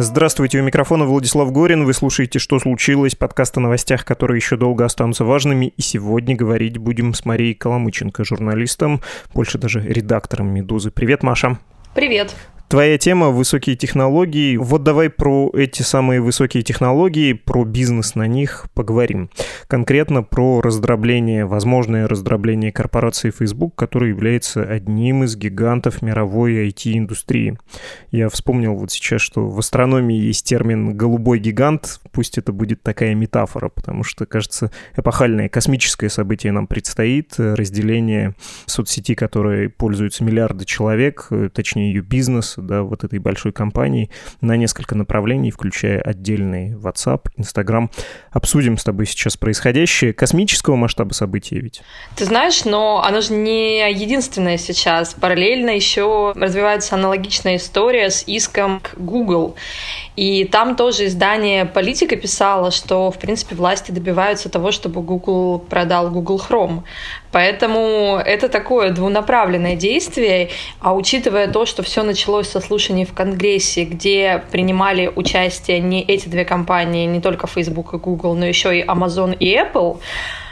Здравствуйте, у микрофона Владислав Горин. Вы слушаете «Что случилось?» подкаст о новостях, которые еще долго останутся важными. И сегодня говорить будем с Марией Коломыченко, журналистом, больше даже редактором «Медузы». Привет, Маша. Привет. Твоя тема — высокие технологии. Вот давай про эти самые высокие технологии, про бизнес на них поговорим. Конкретно про раздробление, возможное раздробление корпорации Facebook, которая является одним из гигантов мировой IT-индустрии. Я вспомнил вот сейчас, что в астрономии есть термин «голубой гигант». Пусть это будет такая метафора, потому что, кажется, эпохальное космическое событие нам предстоит. Разделение соцсети, которой пользуются миллиарды человек, точнее ее бизнес, да, вот этой большой компании на несколько направлений, включая отдельный WhatsApp, Instagram. Обсудим с тобой сейчас происходящее. Космического масштаба события ведь. Ты знаешь, но оно же не единственное сейчас. Параллельно еще развивается аналогичная история с иском к Google. И там тоже издание «Политика» писало, что, в принципе, власти добиваются того, чтобы Google продал Google Chrome. Поэтому это такое двунаправленное действие, а учитывая то, что все началось со слушаний в Конгрессе, где принимали участие не эти две компании, не только Facebook и Google, но еще и Amazon и Apple,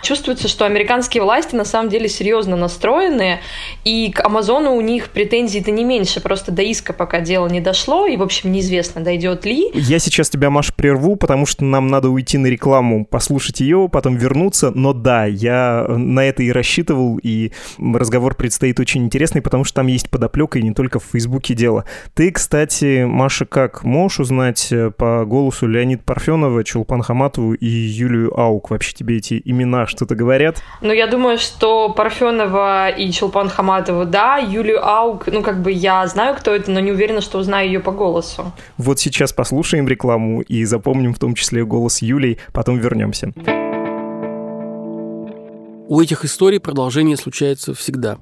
чувствуется, что американские власти на самом деле серьезно настроены, и к Амазону у них претензий-то не меньше, просто до иска пока дело не дошло, и, в общем, неизвестно, дойдет ли. Я сейчас тебя, Маш, прерву, потому что нам надо уйти на рекламу, послушать ее, потом вернуться, но да, я на это и рассчитывал, и разговор предстоит очень интересный, потому что там есть подоплека, и не только в Фейсбуке дело. Ты, кстати, Маша, как можешь узнать э, по голосу Леонид Парфенова, Чулпан Хаматову и Юлию Аук? Вообще тебе эти имена что-то говорят? Ну, я думаю, что Парфенова и Чулпан Хаматова, да, Юлию Аук, ну, как бы я знаю, кто это, но не уверена, что узнаю ее по голосу. Вот сейчас послушаем рекламу и запомним в том числе голос Юлии, потом вернемся. У этих историй продолжение случается всегда.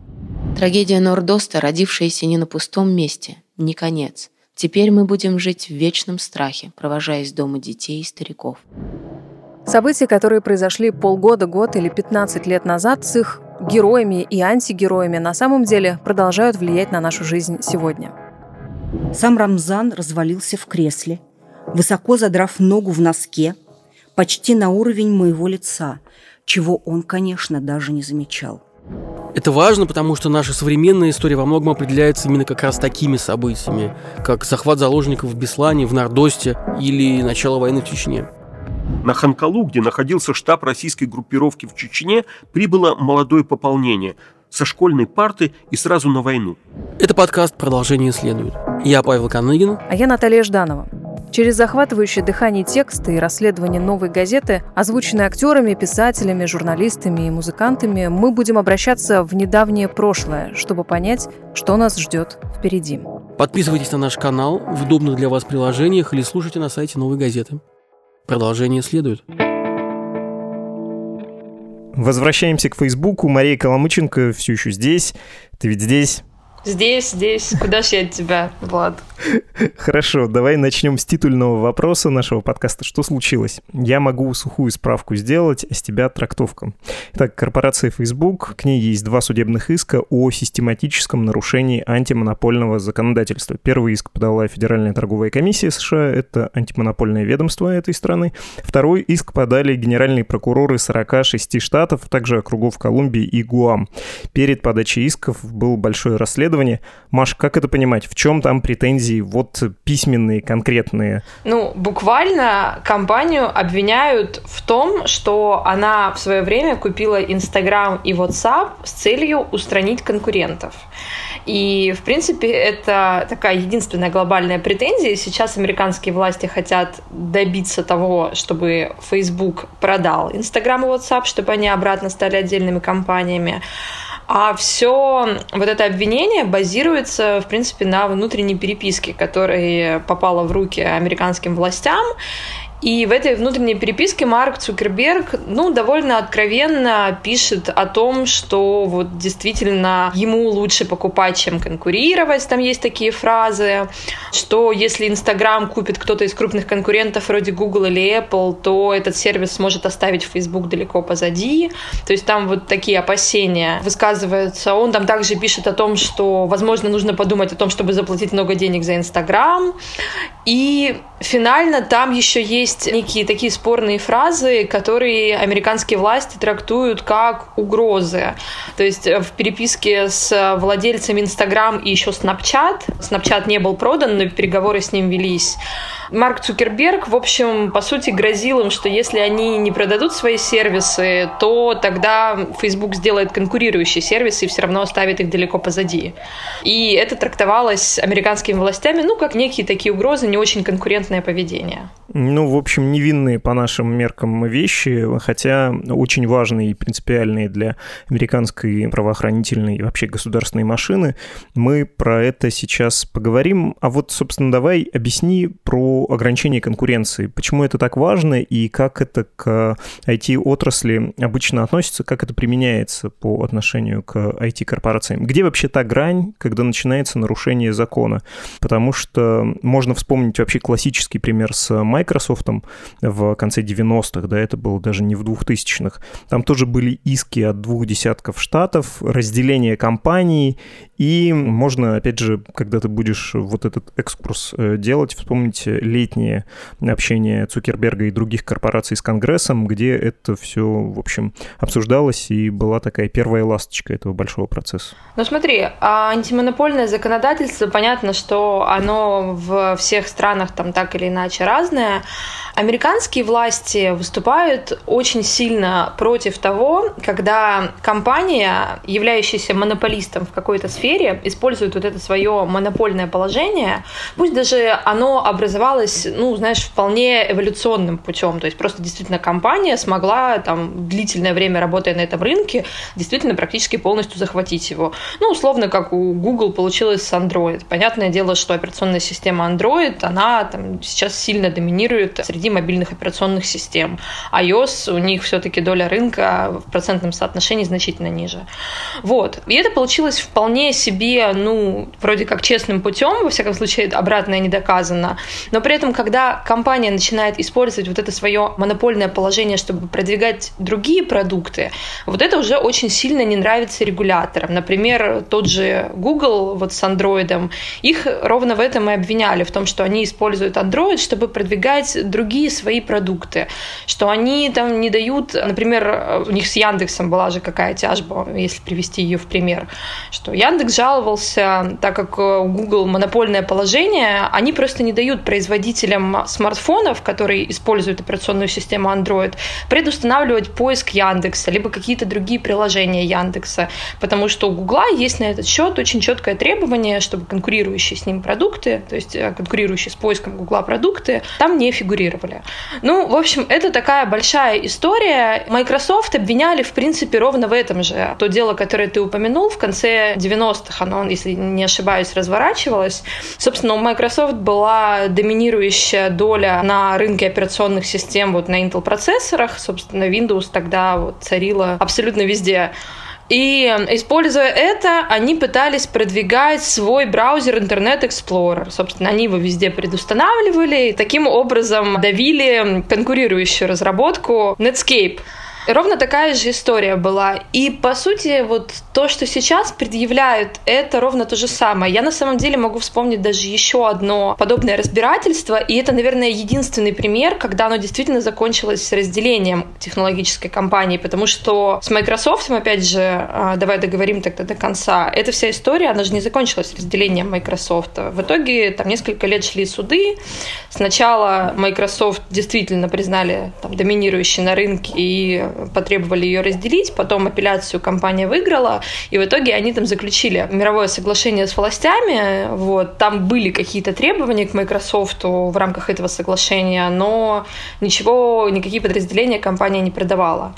Трагедия Нордоста, родившаяся не на пустом месте, не конец. Теперь мы будем жить в вечном страхе, провожая из дома детей и стариков. События, которые произошли полгода, год или 15 лет назад с их героями и антигероями, на самом деле продолжают влиять на нашу жизнь сегодня. Сам Рамзан развалился в кресле, высоко задрав ногу в носке, почти на уровень моего лица, чего он, конечно, даже не замечал. Это важно, потому что наша современная история во многом определяется именно как раз такими событиями, как захват заложников в Беслане, в Нордосте или начало войны в Чечне. На Ханкалу, где находился штаб российской группировки в Чечне, прибыло молодое пополнение со школьной парты и сразу на войну. Это подкаст «Продолжение следует». Я Павел Коныгин. А я Наталья Жданова. Через захватывающее дыхание текста и расследование новой газеты, озвученные актерами, писателями, журналистами и музыкантами, мы будем обращаться в недавнее прошлое, чтобы понять, что нас ждет впереди. Подписывайтесь на наш канал в удобных для вас приложениях или слушайте на сайте новой газеты. Продолжение следует. Возвращаемся к Фейсбуку. Мария Коломыченко все еще здесь. Ты ведь здесь? Здесь, здесь. Куда ж я тебя, Влад? Хорошо, давай начнем с титульного вопроса нашего подкаста. Что случилось? Я могу сухую справку сделать, а с тебя трактовка. Итак, корпорация Facebook, к ней есть два судебных иска о систематическом нарушении антимонопольного законодательства. Первый иск подала Федеральная торговая комиссия США, это антимонопольное ведомство этой страны. Второй иск подали генеральные прокуроры 46 штатов, а также округов Колумбии и Гуам. Перед подачей исков был большое расследование расследование. Маш, как это понимать? В чем там претензии вот письменные, конкретные? Ну, буквально компанию обвиняют в том, что она в свое время купила Инстаграм и WhatsApp с целью устранить конкурентов. И, в принципе, это такая единственная глобальная претензия. Сейчас американские власти хотят добиться того, чтобы Facebook продал Инстаграм и WhatsApp, чтобы они обратно стали отдельными компаниями. А все вот это обвинение базируется, в принципе, на внутренней переписке, которая попала в руки американским властям. И в этой внутренней переписке Марк Цукерберг, ну, довольно откровенно пишет о том, что вот действительно ему лучше покупать, чем конкурировать, там есть такие фразы, что если Инстаграм купит кто-то из крупных конкурентов вроде Google или Apple, то этот сервис сможет оставить Facebook далеко позади. То есть там вот такие опасения высказываются. Он там также пишет о том, что, возможно, нужно подумать о том, чтобы заплатить много денег за Инстаграм. И финально там еще есть некие такие спорные фразы, которые американские власти трактуют как угрозы. То есть в переписке с владельцами Инстаграм и еще Snapchat, Snapchat не был продан, но переговоры с ним велись, Марк Цукерберг, в общем, по сути, грозил им, что если они не продадут свои сервисы, то тогда Facebook сделает конкурирующие сервисы и все равно оставит их далеко позади. И это трактовалось американскими властями, ну, как некие такие угрозы, не очень конкурентное поведение. Ну, в общем, невинные по нашим меркам вещи, хотя очень важные и принципиальные для американской правоохранительной и вообще государственной машины. Мы про это сейчас поговорим. А вот, собственно, давай объясни про ограничение конкуренции. Почему это так важно и как это к IT-отрасли обычно относится, как это применяется по отношению к IT-корпорациям? Где вообще та грань, когда начинается нарушение закона? Потому что можно вспомнить вообще классический пример с Microsoft в конце 90-х, да, это было даже не в 2000-х. Там тоже были иски от двух десятков штатов, разделение компаний, и можно, опять же, когда ты будешь вот этот экскурс э, делать, вспомнить летнее общение Цукерберга и других корпораций с Конгрессом, где это все, в общем, обсуждалось, и была такая первая ласточка этого большого процесса. Ну смотри, а антимонопольное законодательство, понятно, что оно в всех странах там так или иначе разное, Американские власти выступают очень сильно против того, когда компания, являющаяся монополистом в какой-то сфере, использует вот это свое монопольное положение, пусть даже оно образовалось, ну, знаешь, вполне эволюционным путем, то есть просто действительно компания смогла там длительное время работая на этом рынке, действительно практически полностью захватить его. Ну, условно, как у Google получилось с Android. Понятное дело, что операционная система Android, она там сейчас сильно доминирует среди мобильных операционных систем. iOS, у них все-таки доля рынка в процентном соотношении значительно ниже. Вот. И это получилось вполне себе, ну, вроде как честным путем, во всяком случае, обратное не доказано. Но при этом, когда компания начинает использовать вот это свое монопольное положение, чтобы продвигать другие продукты, вот это уже очень сильно не нравится регуляторам. Например, тот же Google вот с Android, их ровно в этом и обвиняли, в том, что они используют Android, чтобы продвигать другие свои продукты, что они там не дают, например, у них с Яндексом была же какая тяжба, если привести ее в пример, что Яндекс жаловался, так как у Google монопольное положение, они просто не дают производителям смартфонов, которые используют операционную систему Android, предустанавливать поиск Яндекса, либо какие-то другие приложения Яндекса, потому что у Google есть на этот счет очень четкое требование, чтобы конкурирующие с ним продукты, то есть э, конкурирующие с поиском Google продукты, там не фигурировали. Ну, в общем, это такая большая история. Microsoft обвиняли, в принципе, ровно в этом же. То дело, которое ты упомянул, в конце 90-х оно, если не ошибаюсь, разворачивалось. Собственно, у Microsoft была доминирующая доля на рынке операционных систем вот на Intel-процессорах. Собственно, Windows тогда вот царила абсолютно везде. И используя это, они пытались продвигать свой браузер Internet Explorer. Собственно, они его везде предустанавливали и таким образом давили конкурирующую разработку Netscape. Ровно такая же история была. И, по сути, вот то, что сейчас предъявляют, это ровно то же самое. Я на самом деле могу вспомнить даже еще одно подобное разбирательство, и это, наверное, единственный пример, когда оно действительно закончилось с разделением технологической компании, потому что с Microsoft, опять же, а, давай договорим тогда до конца, эта вся история, она же не закончилась разделением Microsoft. В итоге там несколько лет шли суды. Сначала Microsoft действительно признали там, доминирующей на рынке и потребовали ее разделить, потом апелляцию компания выиграла, и в итоге они там заключили мировое соглашение с властями, вот, там были какие-то требования к Microsoft в рамках этого соглашения, но ничего, никакие подразделения компания не продавала.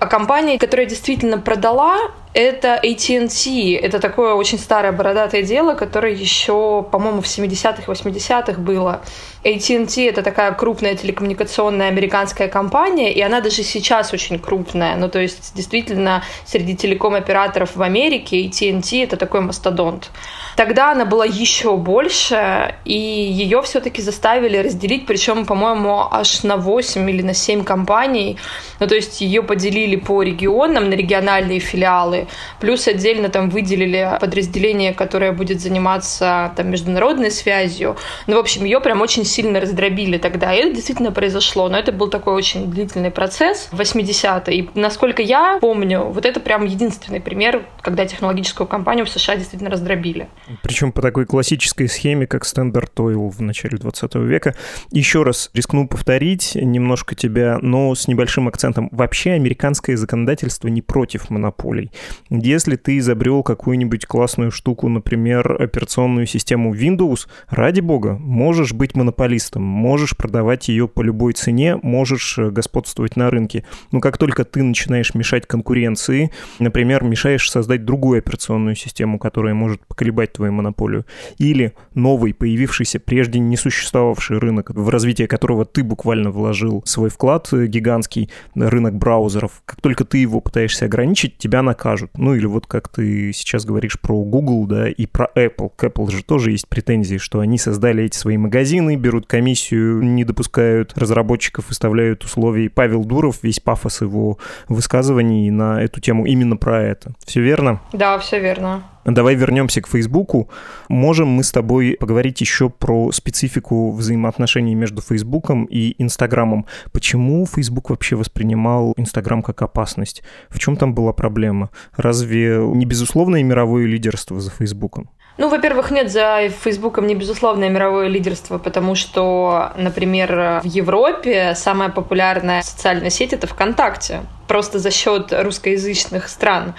А компания, которая действительно продала, это AT&T. Это такое очень старое бородатое дело, которое еще, по-моему, в 70-х, 80-х было. AT&T — это такая крупная телекоммуникационная американская компания, и она даже сейчас очень крупная. Ну, то есть, действительно, среди телеком-операторов в Америке AT&T — это такой мастодонт. Тогда она была еще больше, и ее все-таки заставили разделить, причем, по-моему, аж на 8 или на 7 компаний. Ну, то есть, ее поделили разделили по регионам на региональные филиалы, плюс отдельно там выделили подразделение, которое будет заниматься там международной связью. Ну, в общем, ее прям очень сильно раздробили тогда. И это действительно произошло, но это был такой очень длительный процесс в 80-е. И насколько я помню, вот это прям единственный пример, когда технологическую компанию в США действительно раздробили. Причем по такой классической схеме, как Standard Oil в начале 20 века. Еще раз рискну повторить немножко тебя, но с небольшим акцентом. Вообще американское законодательство не против монополий. Если ты изобрел какую-нибудь классную штуку, например, операционную систему Windows, ради бога, можешь быть монополистом, можешь продавать ее по любой цене, можешь э, господствовать на рынке. Но как только ты начинаешь мешать конкуренции, например, мешаешь создать другую операционную систему, которая может поколебать твою монополию, или новый, появившийся прежде не существовавший рынок, в развитие которого ты буквально вложил свой вклад э, гигантский, рынок браузеров, как только ты его пытаешься ограничить, тебя накажут. Ну или вот как ты сейчас говоришь про Google, да, и про Apple. К Apple же тоже есть претензии, что они создали эти свои магазины, берут комиссию, не допускают разработчиков, выставляют условия. И Павел Дуров, весь пафос его высказываний на эту тему именно про это. Все верно? Да, все верно. Давай вернемся к Фейсбуку. Можем мы с тобой поговорить еще про специфику взаимоотношений между Фейсбуком и Инстаграмом. Почему Фейсбук вообще воспринимал Инстаграм как опасность? В чем там была проблема? Разве не безусловное мировое лидерство за Фейсбуком? Ну, во-первых, нет за Фейсбуком не безусловное мировое лидерство, потому что, например, в Европе самая популярная социальная сеть это ВКонтакте просто за счет русскоязычных стран.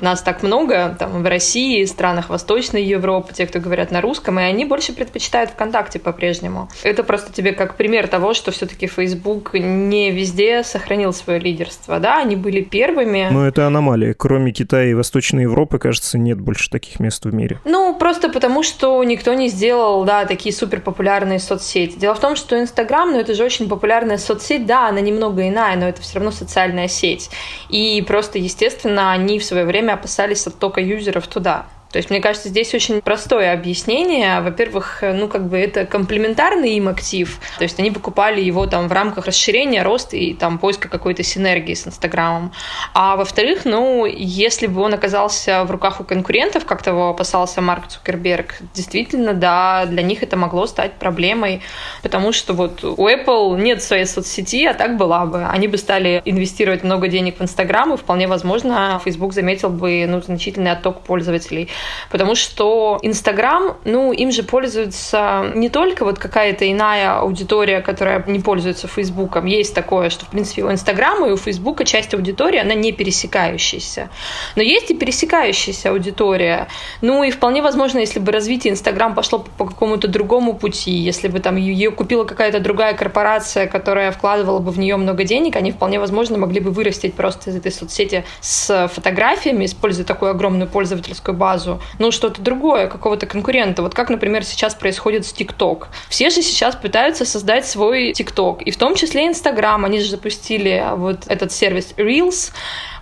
Нас так много, там, в России, странах Восточной Европы, те, кто говорят на русском, и они больше предпочитают ВКонтакте по-прежнему. Это просто тебе как пример того, что все-таки Facebook не везде сохранил свое лидерство. Да, они были первыми. Но это аномалия. Кроме Китая и Восточной Европы, кажется, нет больше таких мест в мире. Ну, просто потому, что никто не сделал, да, такие супер популярные соцсети. Дело в том, что Инстаграм, ну, это же очень популярная соцсеть, да, она немного иная, но это все равно социальная сеть. И просто, естественно, они в свое время опасались оттока юзеров туда. То есть, мне кажется, здесь очень простое объяснение. Во-первых, ну, как бы это комплементарный им актив. То есть, они покупали его там в рамках расширения, роста и там поиска какой-то синергии с Инстаграмом. А во-вторых, ну, если бы он оказался в руках у конкурентов, как того опасался Марк Цукерберг, действительно, да, для них это могло стать проблемой, потому что вот у Apple нет своей соцсети, а так была бы. Они бы стали инвестировать много денег в Инстаграм, и вполне возможно, Facebook заметил бы ну, значительный отток пользователей потому что Инстаграм, ну, им же пользуется не только вот какая-то иная аудитория, которая не пользуется Фейсбуком. Есть такое, что, в принципе, у Инстаграма и у Фейсбука часть аудитории, она не пересекающаяся. Но есть и пересекающаяся аудитория. Ну, и вполне возможно, если бы развитие Инстаграм пошло по какому-то другому пути, если бы там ее купила какая-то другая корпорация, которая вкладывала бы в нее много денег, они вполне возможно могли бы вырастить просто из этой соцсети с фотографиями, используя такую огромную пользовательскую базу, ну, что-то другое, какого-то конкурента. Вот как, например, сейчас происходит с ТикТок. Все же сейчас пытаются создать свой ТикТок, и в том числе Инстаграм. Они же запустили вот этот сервис Reels,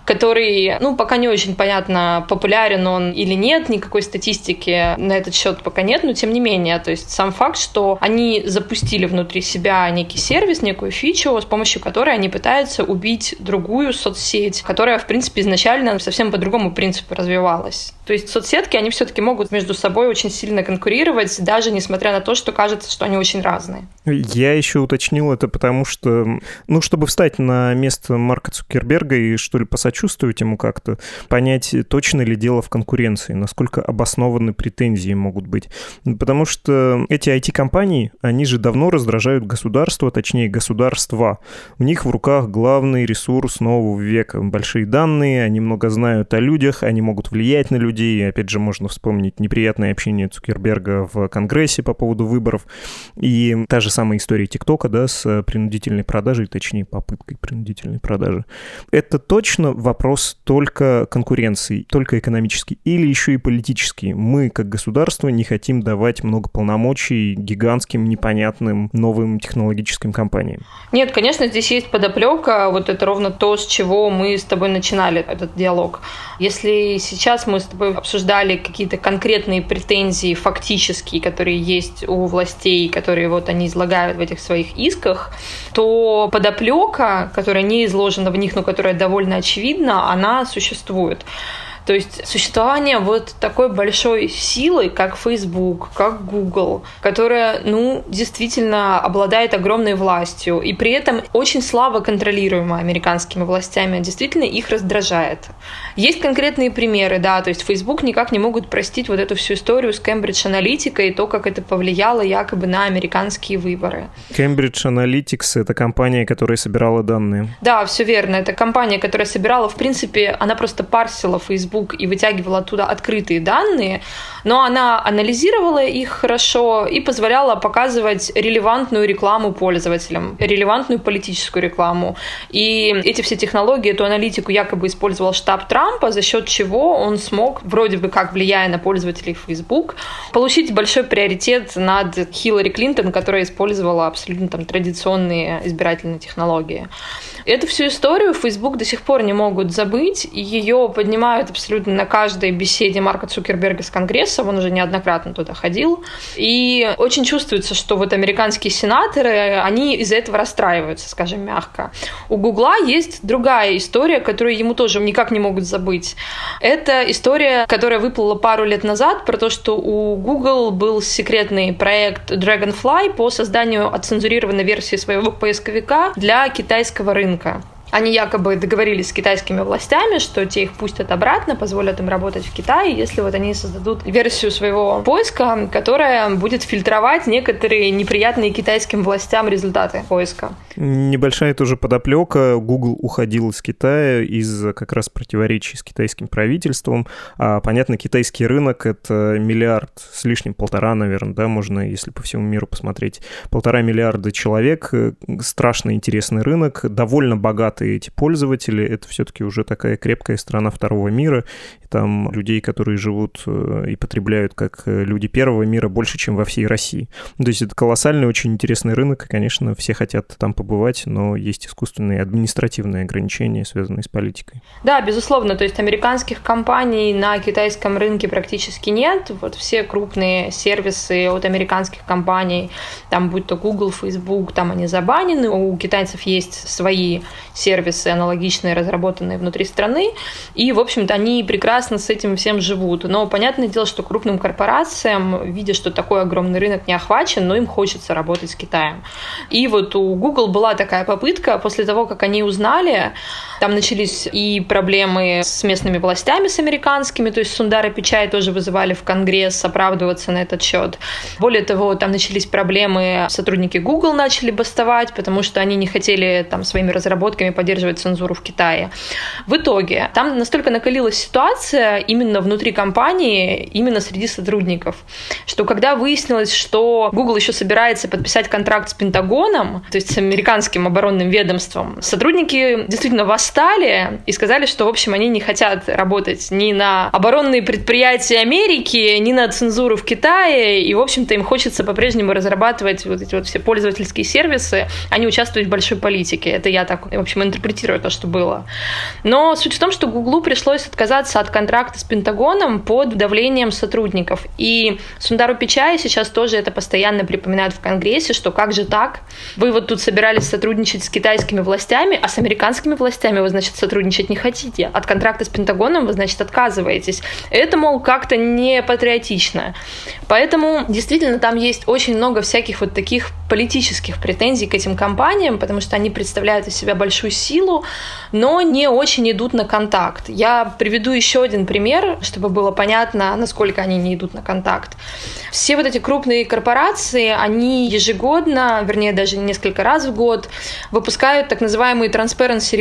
который, ну, пока не очень понятно, популярен он или нет, никакой статистики на этот счет пока нет, но тем не менее, то есть сам факт, что они запустили внутри себя некий сервис, некую фичу, с помощью которой они пытаются убить другую соцсеть, которая, в принципе, изначально совсем по другому принципу развивалась. То есть соцсетки, они все-таки могут между собой очень сильно конкурировать, даже несмотря на то, что кажется, что они очень разные. Я еще уточнил это потому, что, ну, чтобы встать на место Марка Цукерберга и, что ли, посочувствовать ему как-то, понять, точно ли дело в конкуренции, насколько обоснованы претензии могут быть. Потому что эти IT-компании, они же давно раздражают государство, точнее, государства. У них в руках главный ресурс нового века. Большие данные, они много знают о людях, они могут влиять на людей. Опять же, можно вспомнить неприятное общение Цукерберга в Конгрессе по поводу выборов. И та же самая история ТикТока, да, с принудительной продажей, точнее, попыткой принудительной продажи. Это точно вопрос только конкуренции, только экономический, или еще и политический. Мы, как государство, не хотим давать много полномочий гигантским, непонятным новым технологическим компаниям. Нет, конечно, здесь есть подоплека. Вот это ровно то, с чего мы с тобой начинали этот диалог. Если сейчас мы с тобой обсуждали какие-то конкретные претензии фактические, которые есть у властей, которые вот они излагают в этих своих исках, то подоплека, которая не изложена в них, но которая довольно очевидна, она существует. То есть существование вот такой большой силы, как Facebook, как Google, которая, ну, действительно обладает огромной властью и при этом очень слабо контролируема американскими властями, действительно их раздражает. Есть конкретные примеры, да, то есть Facebook никак не могут простить вот эту всю историю с Cambridge Analytica и то, как это повлияло якобы на американские выборы. Cambridge Analytics — это компания, которая собирала данные. Да, все верно. Это компания, которая собирала, в принципе, она просто парсила Facebook Facebook и вытягивала оттуда открытые данные, но она анализировала их хорошо и позволяла показывать релевантную рекламу пользователям, релевантную политическую рекламу. И эти все технологии, эту аналитику якобы использовал штаб Трампа, за счет чего он смог, вроде бы как влияя на пользователей Facebook, получить большой приоритет над Хиллари Клинтон, которая использовала абсолютно там традиционные избирательные технологии. Эту всю историю Facebook до сих пор не могут забыть, и ее поднимают абсолютно на каждой беседе Марка Цукерберга с Конгрессом, он уже неоднократно туда ходил, и очень чувствуется, что вот американские сенаторы, они из-за этого расстраиваются, скажем мягко. У Гугла есть другая история, которую ему тоже никак не могут забыть. Это история, которая выплыла пару лет назад, про то, что у Google был секретный проект Dragonfly по созданию отцензурированной версии своего поисковика для китайского рынка. Они якобы договорились с китайскими властями, что те их пустят обратно, позволят им работать в Китае, если вот они создадут версию своего поиска, которая будет фильтровать некоторые неприятные китайским властям результаты поиска. Небольшая тоже подоплека. Google уходил из Китая из как раз противоречий с китайским правительством. А, понятно, китайский рынок — это миллиард с лишним, полтора, наверное, да, можно, если по всему миру посмотреть. Полтора миллиарда человек, страшно интересный рынок, довольно богатый богатые эти пользователи, это все-таки уже такая крепкая страна второго мира, и там людей, которые живут э, и потребляют как э, люди первого мира больше, чем во всей России. То есть это колоссальный, очень интересный рынок, и, конечно, все хотят там побывать, но есть искусственные административные ограничения, связанные с политикой. Да, безусловно, то есть американских компаний на китайском рынке практически нет. Вот все крупные сервисы от американских компаний, там будь то Google, Facebook, там они забанены. У китайцев есть свои сервисы аналогичные, разработанные внутри страны, и, в общем-то, они прекрасно с этим всем живут. Но понятное дело, что крупным корпорациям, видя, что такой огромный рынок не охвачен, но им хочется работать с Китаем. И вот у Google была такая попытка, после того, как они узнали, там начались и проблемы с местными властями, с американскими, то есть Сундара Пичай тоже вызывали в Конгресс оправдываться на этот счет. Более того, там начались проблемы, сотрудники Google начали бастовать, потому что они не хотели там своими разработками поддерживать цензуру в Китае. В итоге там настолько накалилась ситуация именно внутри компании, именно среди сотрудников, что когда выяснилось, что Google еще собирается подписать контракт с Пентагоном, то есть с американским оборонным ведомством, сотрудники действительно восстали и сказали, что, в общем, они не хотят работать ни на оборонные предприятия Америки, ни на цензуру в Китае, и, в общем-то, им хочется по-прежнему разрабатывать вот эти вот все пользовательские сервисы, а не участвовать в большой политике. Это я так, в общем, интерпретирую то, что было. Но суть в том, что Гуглу пришлось отказаться от контракта с Пентагоном под давлением сотрудников. И Сундару Пичай сейчас тоже это постоянно припоминают в Конгрессе, что как же так? Вы вот тут собирались сотрудничать с китайскими властями, а с американскими властями вы, значит, сотрудничать не хотите. От контракта с Пентагоном вы, значит, отказываетесь. Это, мол, как-то не патриотично. Поэтому действительно там есть очень много всяких вот таких политических претензий к этим компаниям, потому что они представляют из себя большую силу, но не очень идут на контакт. Я приведу еще один пример, чтобы было понятно, насколько они не идут на контакт. Все вот эти крупные корпорации, они ежегодно, вернее даже несколько раз в год, выпускают так называемый Transparency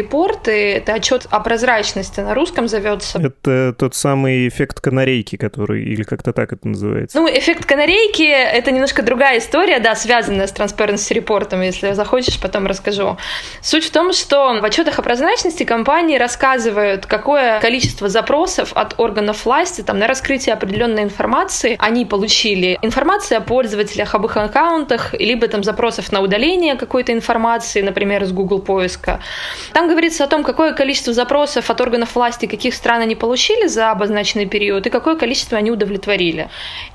отчеты. Это отчет о прозрачности на русском зовется. Это тот самый эффект канарейки, который, или как-то так это называется. Ну, эффект канарейки — это немножко другая история, да, связанная с Transparency репортом. Если захочешь, потом расскажу. Суть в том, что в отчетах о прозрачности компании рассказывают, какое количество запросов от органов власти там, на раскрытие определенной информации они получили. Информация о пользователях, об их аккаунтах, либо там запросов на удаление какой-то информации, например, из Google поиска. Там говорится о том, какое количество запросов от органов власти каких стран они получили за обозначенный период и какое количество они удовлетворили.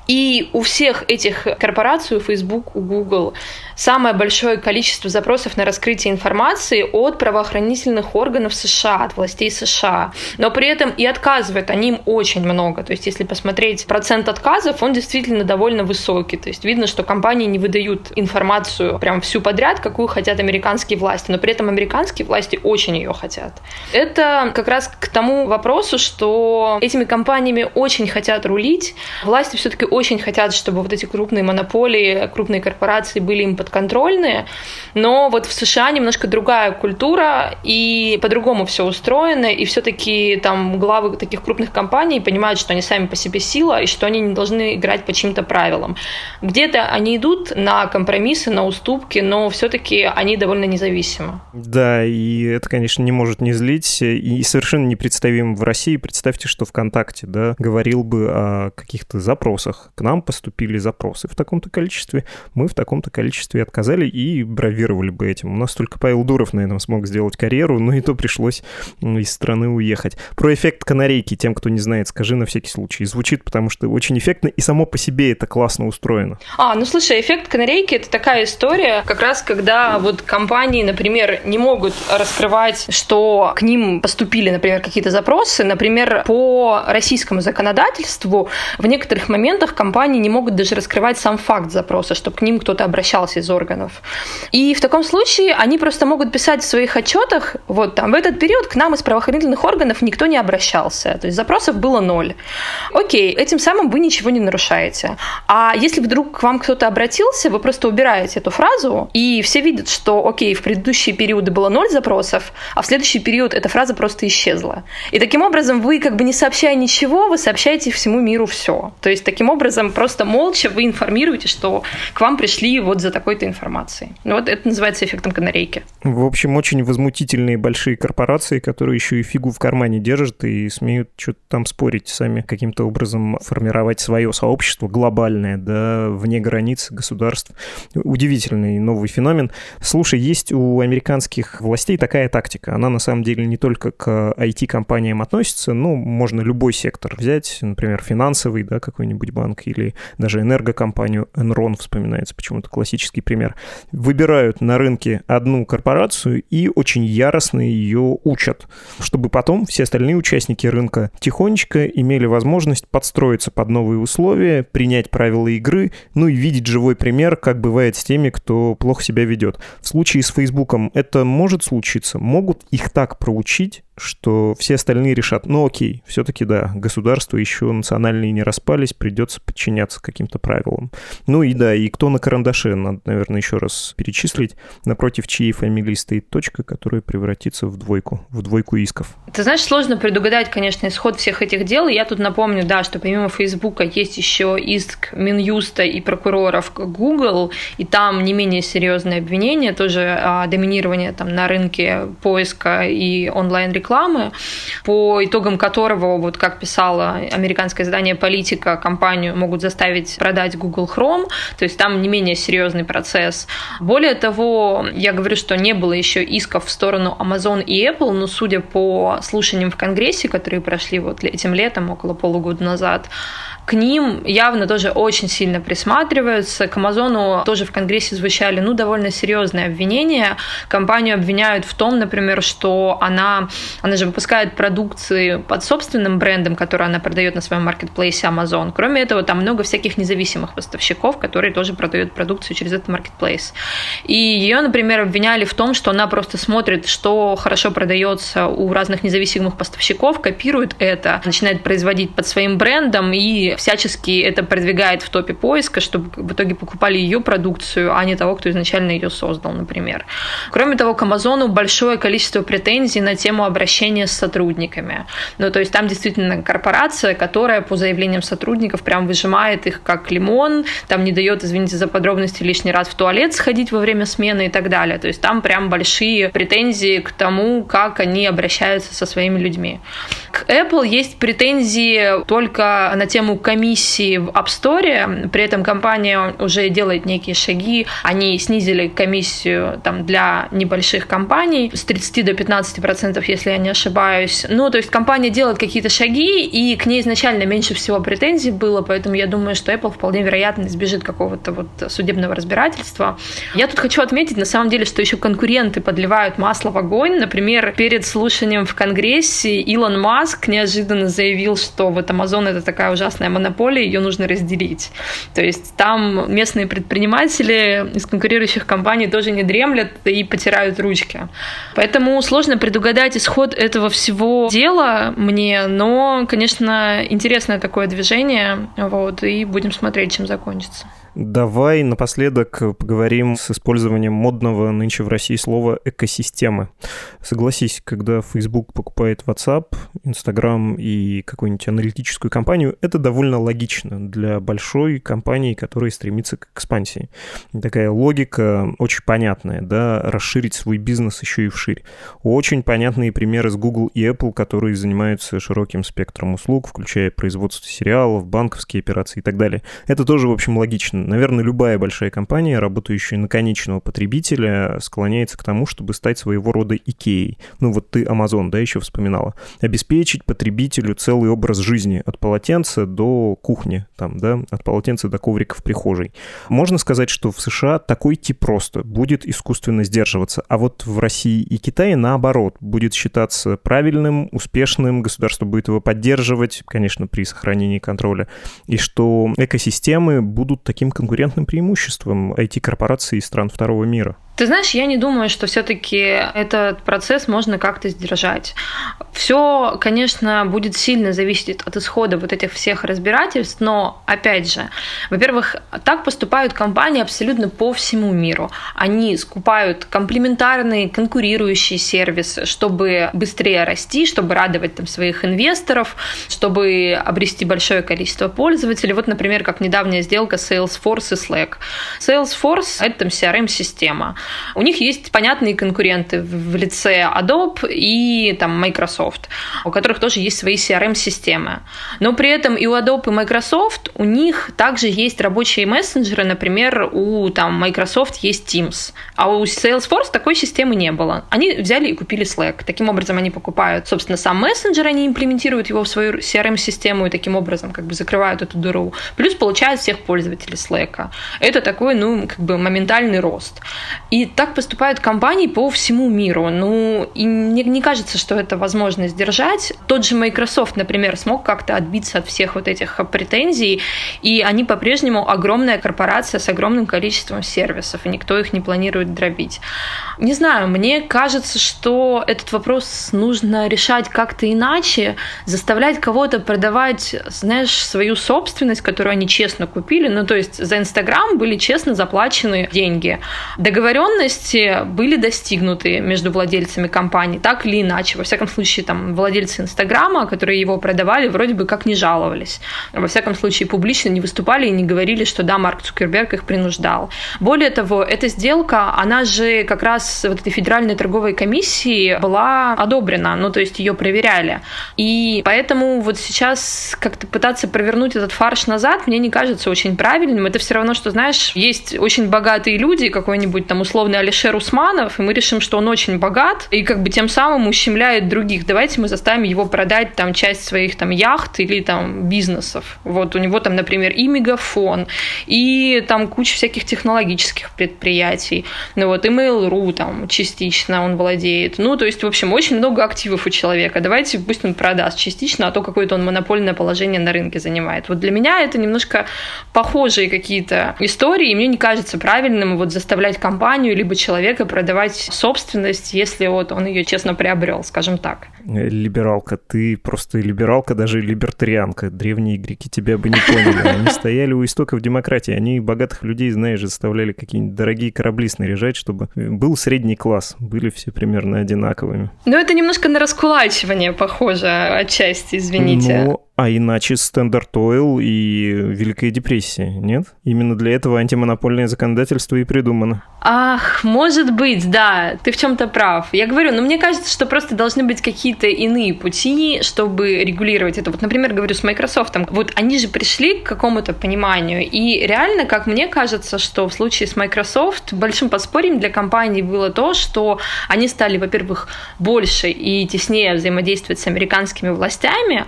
И у всех этих корпораций, у Facebook, у Google, самое большое количество запросов на раскрытие информации от правоохранительных органов США, от властей США. Но при этом и отказывают они им очень много. То есть, если посмотреть процент отказов, он действительно довольно высокий. То есть, видно, что компании не выдают информацию прям всю подряд, какую хотят американские власти. Но при этом американские власти очень ее хотят. Это как раз к тому вопросу, что этими компаниями очень хотят рулить. Власти все-таки очень хотят, чтобы вот эти крупные монополии, крупные корпорации были им под подконтрольные, но вот в США немножко другая культура, и по-другому все устроено, и все-таки там главы таких крупных компаний понимают, что они сами по себе сила, и что они не должны играть по чьим-то правилам. Где-то они идут на компромиссы, на уступки, но все-таки они довольно независимы. Да, и это, конечно, не может не злить, и совершенно непредставимо в России. Представьте, что ВКонтакте, да, говорил бы о каких-то запросах. К нам поступили запросы в таком-то количестве, мы в таком-то количестве и отказали и бравировали бы этим. У нас только Павел Дуров этом смог сделать карьеру, но и то пришлось из страны уехать. Про эффект канарейки, тем, кто не знает, скажи на всякий случай. Звучит, потому что очень эффектно, и само по себе это классно устроено. А, ну слушай, эффект канарейки — это такая история, как раз когда вот компании, например, не могут раскрывать, что к ним поступили, например, какие-то запросы, например, по российскому законодательству в некоторых моментах компании не могут даже раскрывать сам факт запроса, чтобы к ним кто-то обращался из органов. И в таком случае они просто могут писать в своих отчетах, вот там, в этот период к нам из правоохранительных органов никто не обращался, то есть запросов было ноль. Окей, этим самым вы ничего не нарушаете. А если вдруг к вам кто-то обратился, вы просто убираете эту фразу, и все видят, что, окей, в предыдущие периоды было ноль запросов, а в следующий период эта фраза просто исчезла. И таким образом вы, как бы не сообщая ничего, вы сообщаете всему миру все. То есть таким образом просто молча вы информируете, что к вам пришли вот за такой какой-то информации. Ну, вот это называется эффектом канарейки. В общем, очень возмутительные большие корпорации, которые еще и фигу в кармане держат и смеют что-то там спорить сами, каким-то образом формировать свое сообщество глобальное, да, вне границ государств. Удивительный новый феномен. Слушай, есть у американских властей такая тактика. Она на самом деле не только к IT-компаниям относится, ну, можно любой сектор взять, например, финансовый, да, какой-нибудь банк или даже энергокомпанию Enron вспоминается почему-то классический пример, выбирают на рынке одну корпорацию и очень яростно ее учат, чтобы потом все остальные участники рынка тихонечко имели возможность подстроиться под новые условия, принять правила игры, ну и видеть живой пример, как бывает с теми, кто плохо себя ведет. В случае с Фейсбуком это может случиться, могут их так проучить, что все остальные решат, ну окей, все-таки да, государства еще национальные не распались, придется подчиняться каким-то правилам. Ну и да, и кто на карандаше, надо, наверное, еще раз перечислить, напротив чьей фамилии стоит точка, которая превратится в двойку, в двойку исков. Ты знаешь, сложно предугадать, конечно, исход всех этих дел. Я тут напомню, да, что помимо Фейсбука есть еще иск Минюста и прокуроров Google, и там не менее серьезные обвинения, тоже а, доминирование там на рынке поиска и онлайн-рекламы рекламы, по итогам которого, вот как писала американское издание «Политика», компанию могут заставить продать Google Chrome, то есть там не менее серьезный процесс. Более того, я говорю, что не было еще исков в сторону Amazon и Apple, но судя по слушаниям в Конгрессе, которые прошли вот этим летом, около полугода назад, к ним явно тоже очень сильно присматриваются. К Амазону тоже в Конгрессе звучали ну, довольно серьезные обвинения. Компанию обвиняют в том, например, что она Она же выпускает продукции под собственным брендом, который она продает на своем маркетплейсе Amazon. Кроме этого, там много всяких независимых поставщиков, которые тоже продают продукцию через этот маркетплейс. И ее, например, обвиняли в том, что она просто смотрит, что хорошо продается у разных независимых поставщиков, копирует это, начинает производить под своим брендом и всячески это продвигает в топе поиска, чтобы в итоге покупали ее продукцию, а не того, кто изначально ее создал, например. Кроме того, к Амазону большое количество претензий на тему обращения с сотрудниками. Ну, то есть там действительно корпорация, которая по заявлениям сотрудников прям выжимает их как лимон, там не дает, извините за подробности, лишний раз в туалет сходить во время смены и так далее. То есть там прям большие претензии к тому, как они обращаются со своими людьми. К Apple есть претензии только на тему комиссии в App Store, при этом компания уже делает некие шаги, они снизили комиссию там, для небольших компаний с 30 до 15 процентов, если я не ошибаюсь. Ну, то есть компания делает какие-то шаги, и к ней изначально меньше всего претензий было, поэтому я думаю, что Apple вполне вероятно избежит какого-то вот судебного разбирательства. Я тут хочу отметить, на самом деле, что еще конкуренты подливают масло в огонь. Например, перед слушанием в Конгрессе Илон Маск неожиданно заявил, что вот Amazon это такая ужасная монополия, ее нужно разделить. То есть там местные предприниматели из конкурирующих компаний тоже не дремлят и потирают ручки. Поэтому сложно предугадать исход этого всего дела мне, но, конечно, интересное такое движение, вот, и будем смотреть, чем закончится. Давай напоследок поговорим с использованием модного нынче в России слова «экосистемы». Согласись, когда Facebook покупает WhatsApp, Instagram и какую-нибудь аналитическую компанию, это довольно логично для большой компании, которая стремится к экспансии. Такая логика очень понятная, да, расширить свой бизнес еще и вширь. Очень понятные примеры с Google и Apple, которые занимаются широким спектром услуг, включая производство сериалов, банковские операции и так далее. Это тоже, в общем, логично Наверное, любая большая компания, работающая на конечного потребителя, склоняется к тому, чтобы стать своего рода Икеей. Ну вот ты Amazon, да, еще вспоминала. Обеспечить потребителю целый образ жизни от полотенца до кухни, там, да, от полотенца до коврика в прихожей. Можно сказать, что в США такой тип просто будет искусственно сдерживаться, а вот в России и Китае наоборот будет считаться правильным, успешным, государство будет его поддерживать, конечно, при сохранении контроля, и что экосистемы будут таким конкурентным преимуществом IT-корпораций из стран второго мира. Ты знаешь, я не думаю, что все-таки этот процесс можно как-то сдержать. Все, конечно, будет сильно зависеть от исхода вот этих всех разбирательств, но, опять же, во-первых, так поступают компании абсолютно по всему миру. Они скупают комплементарные, конкурирующие сервисы, чтобы быстрее расти, чтобы радовать там своих инвесторов, чтобы обрести большое количество пользователей. Вот, например, как недавняя сделка Salesforce и Slack. Salesforce — это там CRM-система. У них есть понятные конкуренты в лице Adobe и там, Microsoft, у которых тоже есть свои CRM-системы. Но при этом и у Adobe, и Microsoft у них также есть рабочие мессенджеры, например, у там, Microsoft есть Teams, а у Salesforce такой системы не было. Они взяли и купили Slack. Таким образом, они покупают, собственно, сам мессенджер, они имплементируют его в свою CRM-систему и таким образом как бы закрывают эту дыру. Плюс получают всех пользователей Slack. Это такой, ну, как бы моментальный рост. И так поступают компании по всему миру. Ну, и мне не кажется, что это возможно сдержать. Тот же Microsoft, например, смог как-то отбиться от всех вот этих претензий, и они по-прежнему огромная корпорация с огромным количеством сервисов, и никто их не планирует дробить. Не знаю, мне кажется, что этот вопрос нужно решать как-то иначе, заставлять кого-то продавать, знаешь, свою собственность, которую они честно купили. Ну, то есть за Инстаграм были честно заплачены деньги. Договоренность договоренности были достигнуты между владельцами компании, так или иначе. Во всяком случае, там владельцы Инстаграма, которые его продавали, вроде бы как не жаловались. Во всяком случае, публично не выступали и не говорили, что да, Марк Цукерберг их принуждал. Более того, эта сделка, она же как раз вот этой Федеральной торговой комиссии была одобрена, ну то есть ее проверяли. И поэтому вот сейчас как-то пытаться провернуть этот фарш назад, мне не кажется очень правильным. Это все равно, что, знаешь, есть очень богатые люди, какой-нибудь там условный Алишер Усманов, и мы решим, что он очень богат, и как бы тем самым ущемляет других. Давайте мы заставим его продать там часть своих там яхт или там бизнесов. Вот у него там, например, и мегафон, и там куча всяких технологических предприятий. Ну вот, и Mail.ru там частично он владеет. Ну, то есть, в общем, очень много активов у человека. Давайте пусть он продаст частично, а то какое-то он монопольное положение на рынке занимает. Вот для меня это немножко похожие какие-то истории, и мне не кажется правильным вот заставлять компанию либо человека продавать собственность, если вот он ее честно приобрел, скажем так. Либералка, ты просто либералка, даже либертарианка. Древние греки тебя бы не поняли. Они стояли у истоков демократии. Они богатых людей, знаешь, заставляли какие-нибудь дорогие корабли снаряжать, чтобы был средний класс. Были все примерно одинаковыми. Ну, это немножко на раскулачивание похоже отчасти, извините. Ну, а иначе Standard Oil и Великая депрессия, нет? Именно для этого антимонопольное законодательство и придумано. Ах, может быть, да, ты в чем-то прав. Я говорю, но мне кажется, что просто должны быть какие-то иные пути, чтобы регулировать это. Вот, например, говорю с Microsoft, вот они же пришли к какому-то пониманию, и реально, как мне кажется, что в случае с Microsoft большим подспорьем для компании было то, что они стали, во-первых, больше и теснее взаимодействовать с американскими властями,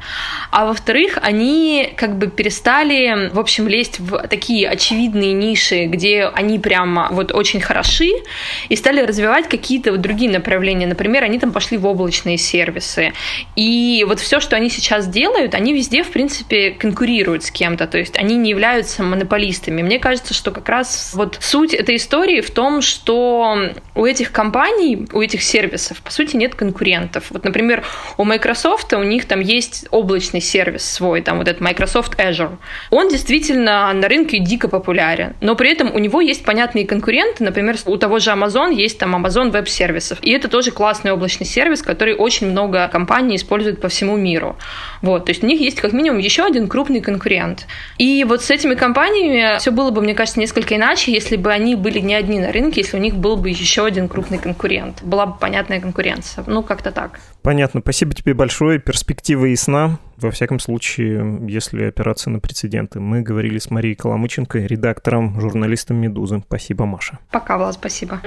а во во-вторых, они как бы перестали, в общем, лезть в такие очевидные ниши, где они прямо вот очень хороши, и стали развивать какие-то вот другие направления. Например, они там пошли в облачные сервисы. И вот все, что они сейчас делают, они везде, в принципе, конкурируют с кем-то. То есть они не являются монополистами. Мне кажется, что как раз вот суть этой истории в том, что у этих компаний, у этих сервисов, по сути, нет конкурентов. Вот, например, у Microsoft у них там есть облачный сервис, сервис свой, там вот этот Microsoft Azure, он действительно на рынке дико популярен, но при этом у него есть понятные конкуренты, например, у того же Amazon есть там Amazon Web сервисов, и это тоже классный облачный сервис, который очень много компаний используют по всему миру. Вот, то есть у них есть как минимум еще один крупный конкурент. И вот с этими компаниями все было бы, мне кажется, несколько иначе, если бы они были не одни на рынке, если у них был бы еще один крупный конкурент. Была бы понятная конкуренция. Ну, как-то так. Понятно. Спасибо тебе большое. Перспектива ясна. Во всяком случае, если опираться на прецеденты. Мы говорили с Марией Коломыченко, редактором, журналистом «Медузы». Спасибо, Маша. Пока, Влад, спасибо.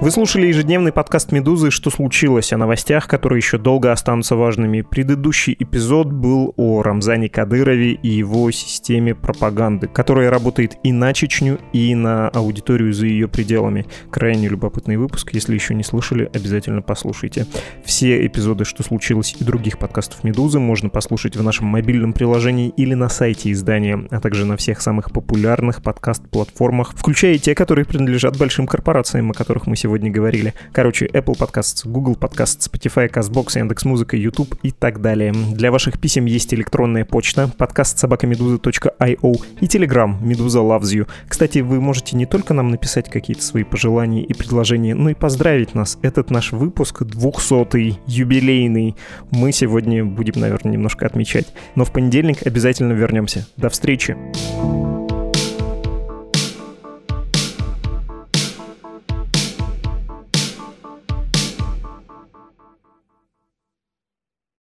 Вы слушали ежедневный подкаст «Медузы. Что случилось?» о новостях, которые еще долго останутся важными. Предыдущий эпизод был о Рамзане Кадырове и его системе пропаганды, которая работает и на Чечню, и на аудиторию за ее пределами. Крайне любопытный выпуск. Если еще не слышали, обязательно послушайте. Все эпизоды «Что случилось?» и других подкастов «Медузы» можно послушать в нашем мобильном приложении или на сайте издания, а также на всех самых популярных подкаст-платформах, включая те, которые принадлежат большим корпорациям, о которых мы сегодня сегодня говорили. Короче, Apple Podcasts, Google Podcasts, Spotify, CastBox, Яндекс.Музыка, YouTube и так далее. Для ваших писем есть электронная почта, подкаст собакамедуза.io и Telegram Медуза Loves You. Кстати, вы можете не только нам написать какие-то свои пожелания и предложения, но и поздравить нас. Этот наш выпуск 200-й, юбилейный. Мы сегодня будем, наверное, немножко отмечать. Но в понедельник обязательно вернемся. До встречи! thank you